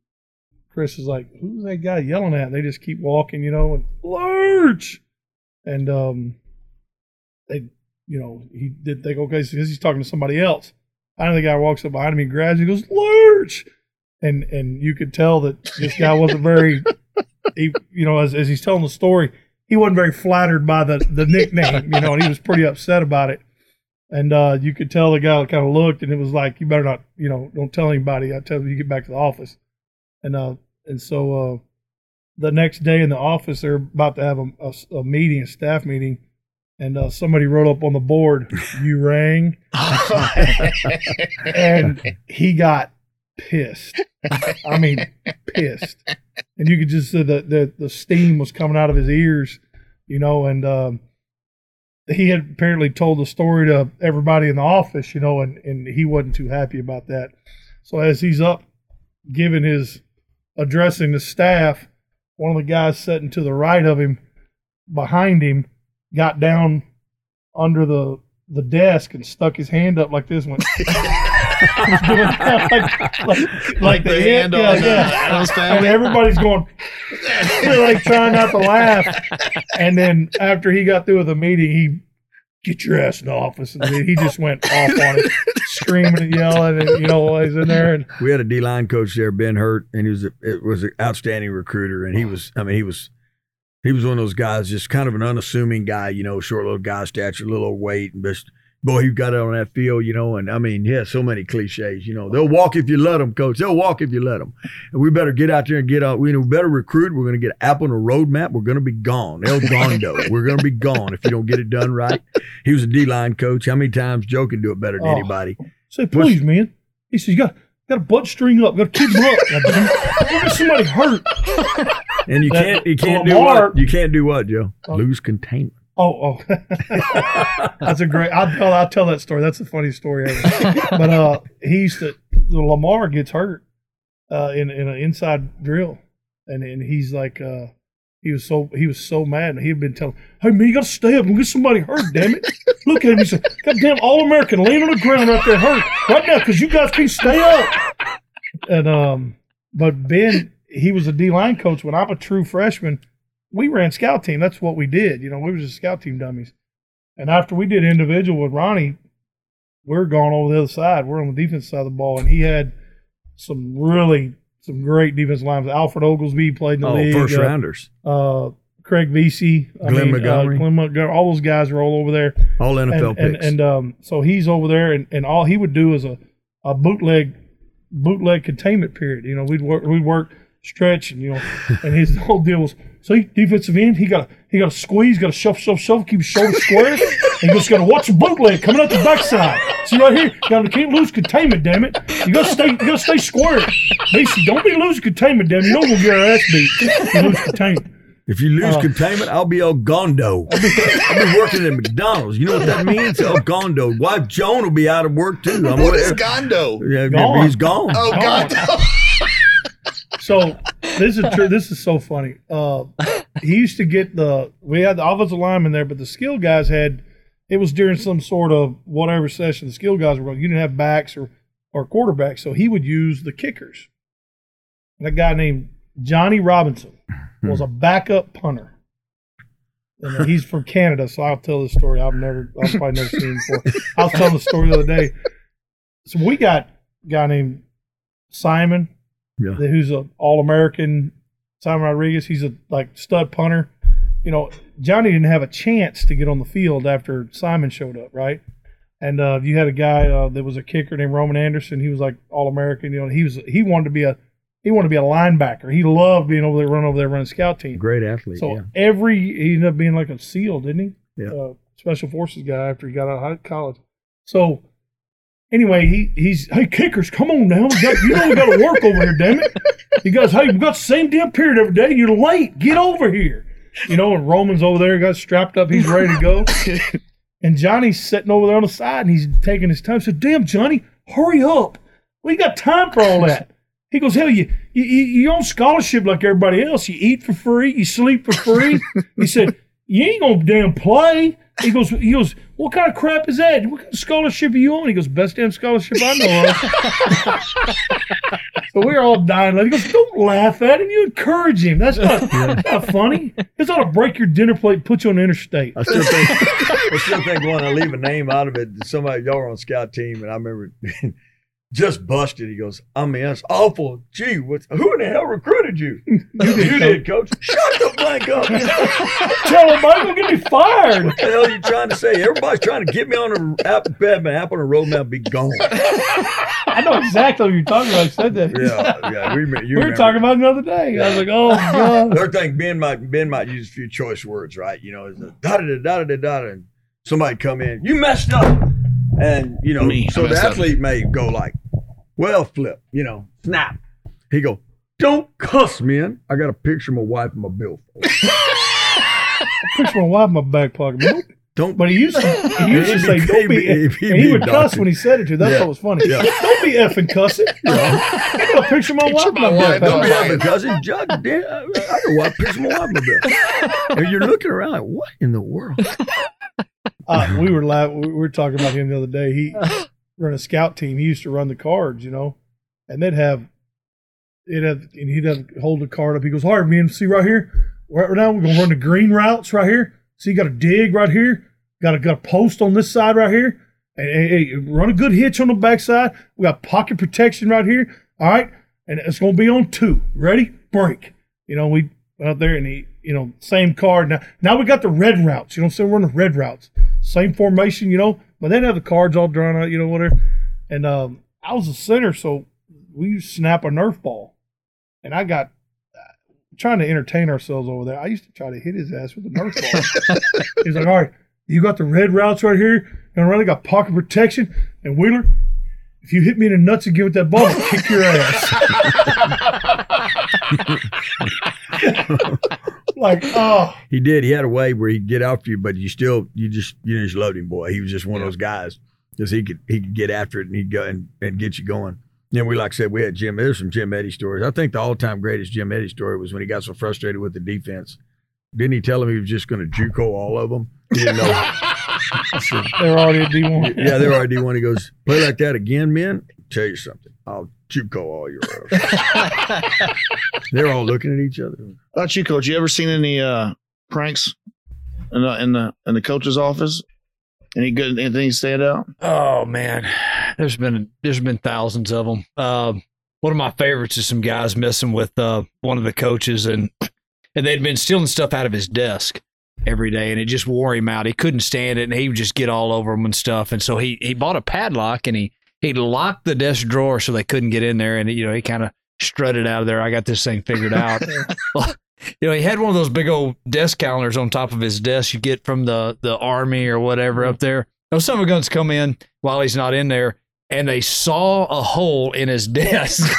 Chris is like, "Who's that guy yelling at?" And they just keep walking, you know, and Lurch, and um, they, you know, he did think, okay, so he's talking to somebody else. Finally, the guy walks up behind him, he grabs, him, he goes, Lurch, and and you could tell that this guy wasn't very, he, you know, as as he's telling the story, he wasn't very flattered by the the nickname, you know, and he was pretty upset about it. And uh, you could tell the guy kind of looked, and it was like, you better not, you know, don't tell anybody. I tell you, you get back to the office. And uh, and so uh, the next day in the office, they're about to have a, a, a meeting, a staff meeting, and uh, somebody wrote up on the board, "You rang," and he got pissed. I mean, pissed, and you could just see the the the steam was coming out of his ears, you know, and. Um, he had apparently told the story to everybody in the office, you know, and, and he wasn't too happy about that. So as he's up giving his addressing the staff, one of the guys sitting to the right of him, behind him, got down under the the desk and stuck his hand up like this. one. He was doing that like, like, like the the hand yeah, on uh, yeah. Adam's And everybody's going, like trying not to laugh. And then after he got through with the meeting, he get your ass in the office, and he just went off on it, screaming and yelling, and you know while he's in there, and We had a D line coach there, Ben Hurt, and he was a, it was an outstanding recruiter. And he was, I mean, he was he was one of those guys, just kind of an unassuming guy, you know, short little guy, stature, little weight, and just boy, he got it on that field, you know. And I mean, yeah, so many cliches, you know. They'll walk if you let them, coach. They'll walk if you let them. And we better get out there and get out. We, we better recruit. We're going to get Apple on a roadmap. We're going to be gone. El Gondo. We're going to be gone if you don't get it done right. He was a D line coach. How many times Joe can do it better than Oh. anybody? say, "Please, man." He says, "You got got a butt string up, got to keep him up. Don't get somebody hurt." And you can't you can't do what you can't do what Joe Oh. lose containment. Oh, oh, that's a great. I'll tell. I'll tell that story. That's the funniest story ever. but uh, he used to. Lamar gets hurt uh, in in an inside drill, and and he's like, uh, he was so he was so mad. And he had been telling, "Hey man, you got to stay up and get somebody hurt. Damn it! Look at him. He's said, "God damn, all American, laying on the ground right there, hurt right now because you guys can't stay up." And um, but Ben, he was a D line coach when I'm a true freshman. We ran scout team. That's what we did. You know, we were just scout team dummies. And after we did individual with Ronnie, we're going over the other side. We're on the defense side of the ball, and he had some really some great defense lines. Alfred Oglesby played in the Oh, league. first uh, rounders, uh, Craig Veasey, Glenn mean, Montgomery. uh, Glenn Montgomery, all those guys are all over there. all NFL and, and, picks. and um, so he's over there, and, and all he would do is a, a bootleg bootleg containment period. You know, we'd work we'd work stretch, and you know, and his whole deal was so he defensive end. He got he got to squeeze, got to shove, shove, shove, keep his shoulders square, and he just got to watch the bootleg coming out the backside. See right here, you got to can't lose containment. Damn it, you got to stay, you got to stay square. Basically, don't be losing containment. Damn, it. you know we'll get our ass beat. if You lose containment. if you lose uh, containment, I'll be El Gondo. I'll be working at McDonald's. You know what that means? El Gondo. Wife Joan will be out of work too. I'm What is with- Gondo? Yeah, Gone. he's gone. Oh, Gone. Gondo. So this is true. This is so funny. Uh, he used to get the we had the offensive lineman there, but the skill guys had it was during some sort of whatever session the skill guys were. running. You didn't have backs or or quarterbacks, so he would use the kickers. And a guy named Johnny Robinson was a backup punter. And he's from Canada, so I'll tell this story. I've never, I've probably never seen him before. I was telling the story the other day. So we got a guy named Simon, Yeah. who's a All American. Simon Rodriguez, he's a like stud punter. You know, Johnny didn't have a chance to get on the field after Simon showed up, right? And uh, you had a guy uh, that was a kicker named Roman Anderson. He was like All American. You know, he was he wanted to be a he wanted to be a linebacker. He loved being over there, running over there, running scout team. Great athlete. So yeah. every he ended up being like a SEAL, didn't he? Yeah. Uh, special forces guy after he got out of college. So anyway, he he's hey kickers, come on now, we got, you know we got to work over here, damn it. He goes, hey, we got the same damn period every day. You're late. Get over here. You know, and Roman's over there, got strapped up, he's ready to go. And Johnny's sitting over there on the side, and he's taking his time. So, "Damn, Johnny, hurry up! We got time for all that." He goes, "Hell, you you you you on scholarship like everybody else. You eat for free, you sleep for free." he said, "You ain't gonna damn play." He goes, "He goes, what kind of crap is that? What kind of scholarship are you on?" He goes, "Best damn scholarship I know of." so we're all dying. He goes, "Don't laugh at him. You encourage him. That's not, that's not funny. It's ought to break your dinner plate, put you on the interstate." I still think I still think when I leave a name out of it, somebody y'all were on scout team, and I remember just busted. He goes, "I mean, that's awful. Gee, what? Who in the hell recruited you? you did, coach. Shut the blank up. Tell him, Mike, will get me fired. What the hell are you trying to say? Everybody's trying to get me on the bed, man. Apple on the road now, be gone. I know exactly what you're talking about. I said that. Yeah, yeah. We, you we were talking about it the other day. I was like, oh, God. Another thing, Ben might Ben might use a few choice words, right? You know, da da da da da da, and somebody come in, you messed up, and you know, Me, so the messed up. athlete may go like, well, flip, you know, snap. He go, don't cuss, man. I got a picture of my wife in my billfold. Picture my wife in my back pocket. man. Don't, But he used to, he used to say, don't be, he'd be- he'd and he would cuss when he said it too. That's Yeah. what was funny. Yeah. Don't be effing cussing. I got a picture of my wife in my my back wife, don't be effing cussing. cousin Judge. damn, I I got a picture of my wife in my bill. And you're looking around like, what in the world? Uh, we were la- we were talking about him the other day. He run a scout team. He used to run the cards, you know, and they'd have it have and he'd have hold the card up. He goes, "All right, man, see right here. Right now, we're gonna run the green routes right here. See, you got a dig right here. Got a got a post on this side right here. And hey, run a good hitch on the backside. We got pocket protection right here. All right, and it's gonna be on two. Ready? Break. You know, we went out there and he, you know, same card. Now, now we got the red routes. You know, so we're in the red routes. Same formation, you know, but they have the cards all drawn out, you know, whatever. And um, I was a center, so we used to snap a Nerf ball, and I got uh, trying to entertain ourselves over there. I used to try to hit his ass with a Nerf ball. He's like, "All right, you got the red routes right here, and I got pocket protection, and Wheeler." If you hit me in the nuts again with that ball, I'll kick your ass. like, oh, He did. He had a way where he'd get after you, but you still, you just, you just loved him, boy. He was just one of those guys because he could, he could get after it and he'd go and, and get you going. And we, like I said, we had Jim. There's some Jim Eddy stories. I think the all-time greatest Jim Eddy story was when he got so frustrated with the defense. Didn't he tell him he was just going to JUCO all of them? He didn't know. they're already at D1. yeah, they're already D1. He goes, play like that again, man. tell you something. I'll JUCO all your. They're all looking at each other. About you, coach? You ever seen any uh, pranks in the in the in the coach's office? Any good anything stand out? Oh man, there's been there's been thousands of them. Um, one of my favorites is some guys messing with uh, one of the coaches, and and they'd been stealing stuff out of his desk every day, and it just wore him out. He couldn't stand it, and he would just get all over him and stuff. And so he he bought a padlock, and he he locked the desk drawer so they couldn't get in there, and you know he kind of strutted out of there. I got this thing figured out. you know, he had one of those big old desk calendars on top of his desk you get from the the army or whatever mm-hmm. up there. Those summer guns come in while he's not in there, and they saw a hole in his desk.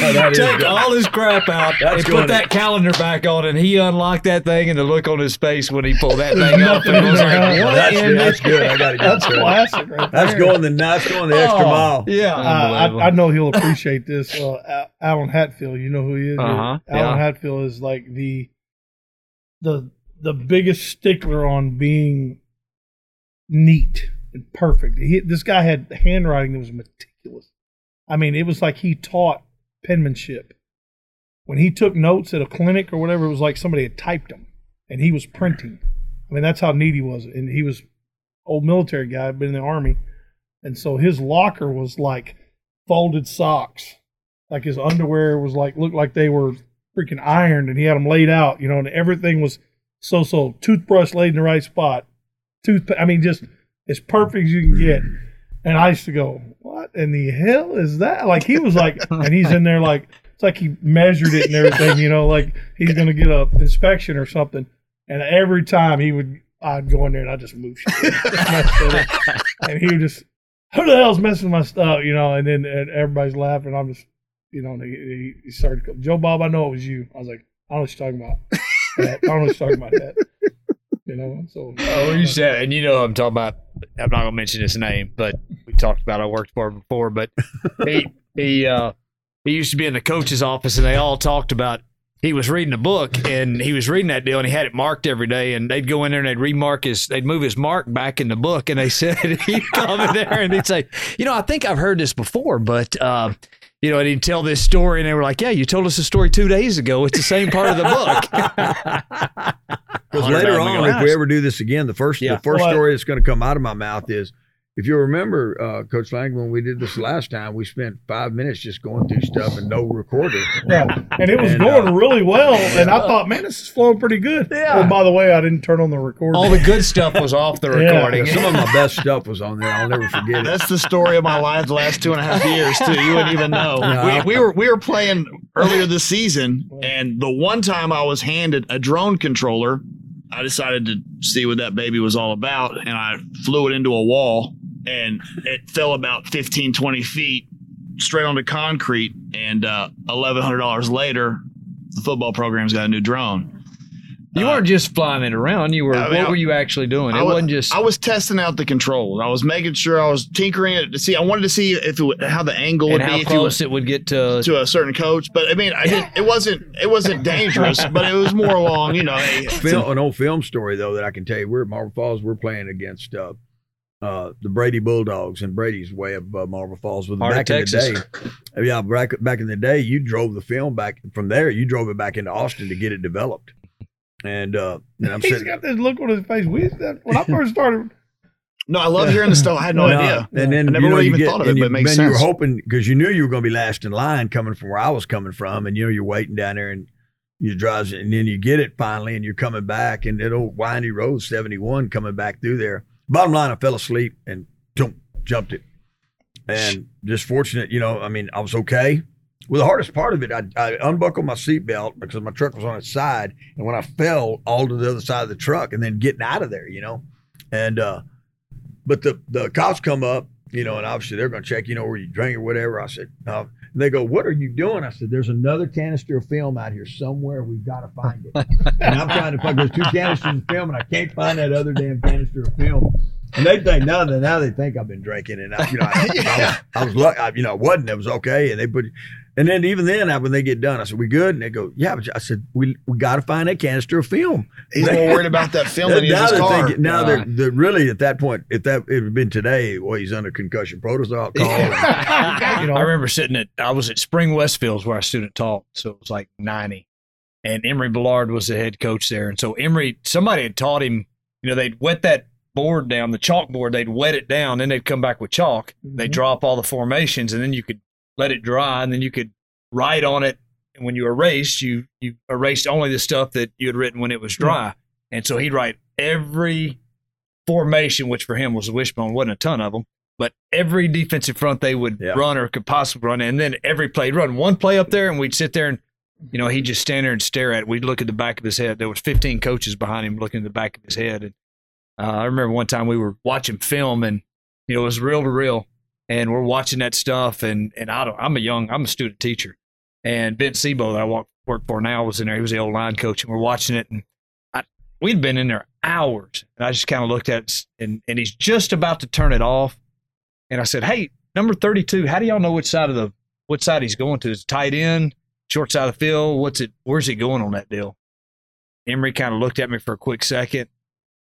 that is Take all his crap out That's and put that calendar back on, and he unlocked that thing, and the look on his face when he pulled that thing up, and was like, "What?" That's, good. That's good. I got to That's get classic, right That's going the that's going the extra Oh, mile. Yeah, Uh, I. I know he'll appreciate this. Uh, Alan Hatfield, you know who he is. Uh-huh, Alan yeah. Hatfield is like the the the biggest stickler on being neat and perfect. He, this guy had handwriting that was meticulous. I mean, it was like he taught penmanship. When he took notes at a clinic or whatever, it was like somebody had typed them, and he was printing. I mean, that's how neat he was. And he was old military guy, been in the army, and so his locker was like folded socks. Like his underwear was like looked like they were freaking ironed, and he had them laid out, you know, and everything was so so. Toothbrush laid in the right spot. Tooth, I mean, just as perfect as you can get. And I used to go, "What in the hell is that?" Like he was like, and he's in there like it's like he measured it and everything, you know, like he's gonna get a inspection or something. And every time he would, I'd go in there and I just move shit, and he would just, who the hell's messing with my stuff, you know? And then and everybody's laughing. I'm just, you know, and he, he- started, Joe Bob, I know it was you. I was like, I don't know what you're talking about. I don't know what you're talking about that. You know, so Oh, you said, and you know, I'm talking about. I'm not gonna mention his name, but we talked about. I worked for him before, but he he uh, he used to be in the coach's office, and they all talked about. He was reading a book, and he was reading that deal, and he had it marked every day. And they'd go in there and they'd remark his, they'd move his mark back in the book, and they said he'd come in there and he'd say, you know, I think I've heard this before, but. Uh, you know, and he'd tell this story, and they were like, "Yeah, you told us a story two days ago. It's the same part of the book." Because later on, if we ever do this again, the first Yeah. the first Well, story that's going to come out of my mouth is, if you remember, uh, Coach Lang, when we did this last time, we spent five minutes just going through stuff and no recorder. yeah, and it was And, going uh, really well. And I thought, man, this is flowing pretty good. Yeah. Oh, by the way, I didn't turn on the recorder. All the good stuff was off the Yeah. recording. Some of my best stuff was on there. I'll never forget it. That's the story of my life the last two and a half years too. You wouldn't even know. Yeah. We, we were we were playing earlier this season, and the one time I was handed a drone controller, I decided to see what that baby was all about, and I flew it into a wall, and it fell about 15, 20 feet straight onto concrete, and uh, eleven hundred dollars later, the football program's got a new drone. You weren't just flying it around. You were. I mean, what were you actually doing? It I wa- wasn't just. I was testing out the controls. I was making sure I was tinkering it to see. I wanted to see if it would, how the angle would and be how if close it would get to. to a certain coach. But I mean, I didn't. It wasn't. It wasn't dangerous, but it was more along. You know, hey, Film, an old film story though that I can tell you. We're at Marble Falls. We're playing against uh, uh, the Brady Bulldogs, and Brady's way of uh, Marble Falls. With Heart of back Texas. in the day, yeah, back back in the day, you drove the film back from there. You drove it back into Austin to get it developed. And, uh, and I'm He's sitting. got this look on his face. We, that, when I first started, no, I love hearing the stuff. I had no No, idea. And then I never you know, really even get- thought of it, you, but it makes man, you were hoping because you knew you were going to be last in line coming from where I was coming from, and you know you're waiting down there and you drive, and then you get it finally, and you're coming back, and that old windy road 71 coming back through there. Bottom line, I fell asleep and boom, jumped it, and just fortunate, you know. I mean, I was okay. Well, the hardest part of it, I, I unbuckled my seatbelt because my truck was on its side, and when I fell, all to the other side of the truck, and then getting out of there, you know, and uh, but the the cops come up, you know, and obviously they're going to check, you know, where you drink or whatever. I said, uh, and they go, "What are you doing?" I said, "There's another canister of film out here somewhere. We've got to find it." and I'm trying to find. There's two canisters of film, and I can't find that other damn canister of film. And they think now that now they think I've been drinking, and I, you know, I, I was, I was lucky. I, you know, I wasn't. It was okay, and they put. And then even then, I- when they get done, I said, "We good?" And they go, "Yeah." But I said, "We we got to find that canister of film." He's more worried about that film than he is now his they're car. thinking, now Uh, they're, they're really at that point. If that it had been today, well, he's under concussion protocol. Call. You know, I remember sitting at I was at Spring Westfields where I student taught, so it was like ninety, and Emory Bellard was the head coach there, and so Emory somebody had taught him, you know, they'd wet that board down, the chalkboard, they'd wet it down, then they'd come back with chalk, they Mhm. drop all the formations, and then you could let it dry, and then you could write on it. And when you erased, you you erased only the stuff that you had written when it was dry, and so he'd write every formation, which for him was a wishbone, wasn't a ton of them but every defensive front they would Yeah. run or could possibly run, and then every play he'd run one play up there, and we'd sit there and you know he'd just stand there and stare at. it. We'd look at the back of his head. There was 15 coaches behind him looking at the back of his head, and uh, I remember one time we were watching film, and you know it was reel to reel, and we're watching that stuff, and and I don't, I'm a young, I'm a student teacher, and Ben Sebo that I walk, work for now was in there. He was the old line coach, and we're watching it, and I, we'd been in there hours, and I just kind of looked at it, and and he's just about to turn it off. And I said, "Hey, number thirty-two, how do y'all know which side of the what side he's going to? Is tight end, short side of the field? What's it? Where's he going on that deal?" Emory kind of looked at me for a quick second,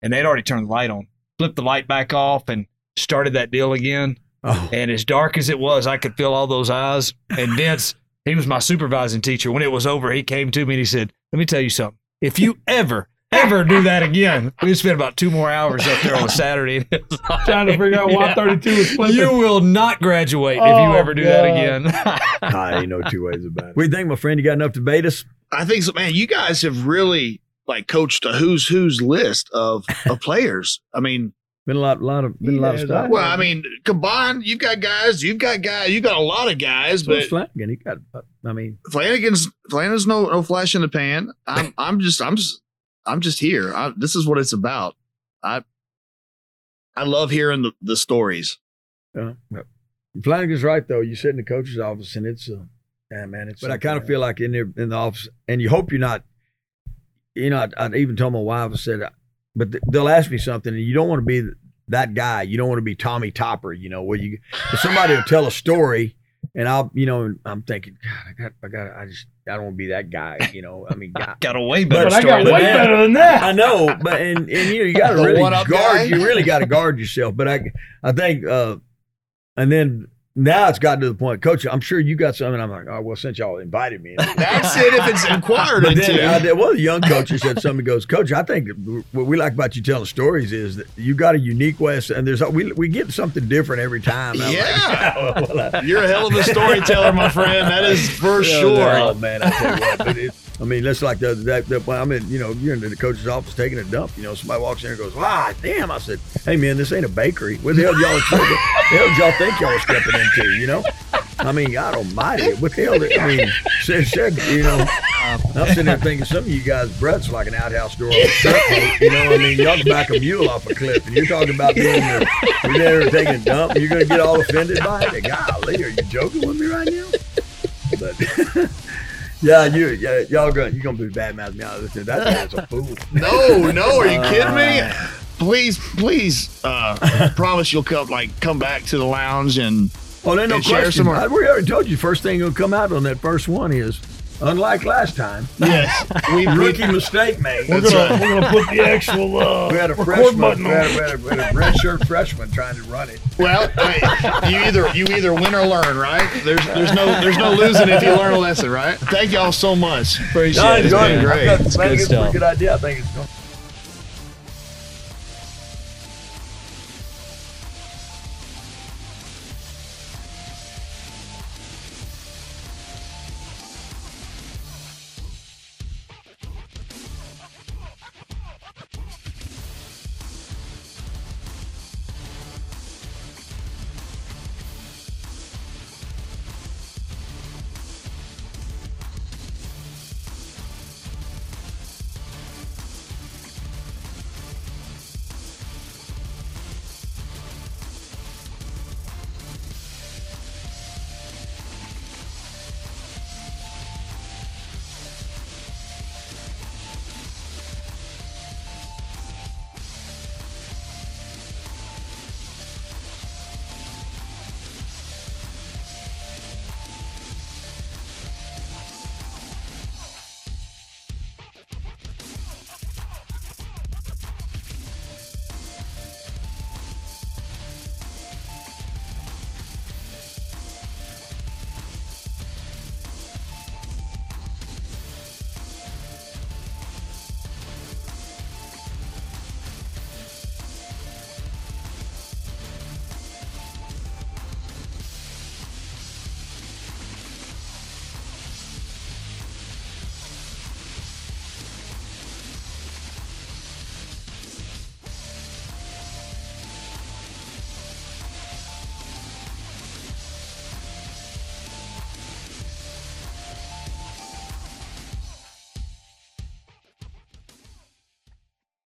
and they'd already turned the light on. Flipped the light back off and started that deal again. Oh, And as dark as it was, I could feel all those eyes. And Vince, he was my supervising teacher. When it was over, he came to me and he said, "Let me tell you something. If you ever." Ever do that again? We spent about two more hours up there on a Saturday. trying to figure out why Yeah. 32 is flipping. You will not graduate if you Oh, ever do that again. I ain't no two ways about it. What do you think, my friend? You got enough to bait us? I think so, man. You guys have really like coached a who's who's list of of players. I mean, Been a lot, lot of, been a lot of stuff. well, I mean, combined, you've got guys, you've got guys, you've got a lot of guys, So but Flanagan, he got. I mean, Flanagan's Flanagan's no no flash in the pan. I'm I'm just I'm just I'm just here. I, this is what it's about. I I love hearing the, the stories. uh, Flanagan's right though. You sit in the coach's office and it's, uh, yeah, man. It's. But I kind of feel like in there in the office, and you hope you're not. You know, I, I even told my wife. I said, but th- they'll ask me something, and you don't want to be that guy. You don't want to be Tommy Topper. You know, where you somebody will tell a story, and I'll, you know, I'm thinking, God, I got, I got, I just, I don't want to be that guy. You know, I mean, God. Got a way better but I got than way that. better than that. I know, but and, and you know you got to really guard. guy? You really got to guard yourself. But I I think, uh, and then now it's gotten to the point, Coach. I'm sure you got something. I'm like, oh well, since y'all invited me. That's it. If it's inquired into, uh, there was a young coach who said something. Goes, Coach, I think what we like about you telling stories is that you got a unique way, of, and there's we we get something different every time. I'm like, Yeah. well, I- you're a hell of a storyteller, my friend. That is for sure. Oh man, I tell you what, but it, I mean, that's like the that, that I mean, you know, you're in the coach's office taking a dump. You know, somebody walks in and goes, "Wow, damn!" I said, "Hey man, this ain't a bakery. What the hell y'all? What the hell did y'all think y'all were stepping into? You know?" I mean, God Almighty, what the hell? did- I mean, said, said, you know, I'm sitting there thinking some of you guys' breath's like an outhouse door on a surf boat. You know, what I mean, y'all can back a mule off a cliff, and you're talking about being the, you're there taking a dump, and you're gonna get all offended by it. Golly, are you joking with me right now? But yeah, you yeah, y'all gonna you gonna be bad mouth me. Listen, that man's a fool. No, no, are you kidding me? Please, please, uh, promise you'll come like come back to the lounge and Oh, there's no And share question. some more. I, we already told you. First thing gonna come out on that first one is, unlike last time, yes, we, we rookie mistake made. We're That's gonna right. we're gonna put the actual uh, We had a record freshman, button we had, on. we had a, we had a red shirt freshman trying to run it. well, hey, you either you either win or learn, right? There's there's no there's no losing if you learn a lesson, right? Thank y'all so much. Appreciate No, it. It's enjoy been it. great. I think it's a stuff. pretty good idea. I think it's going.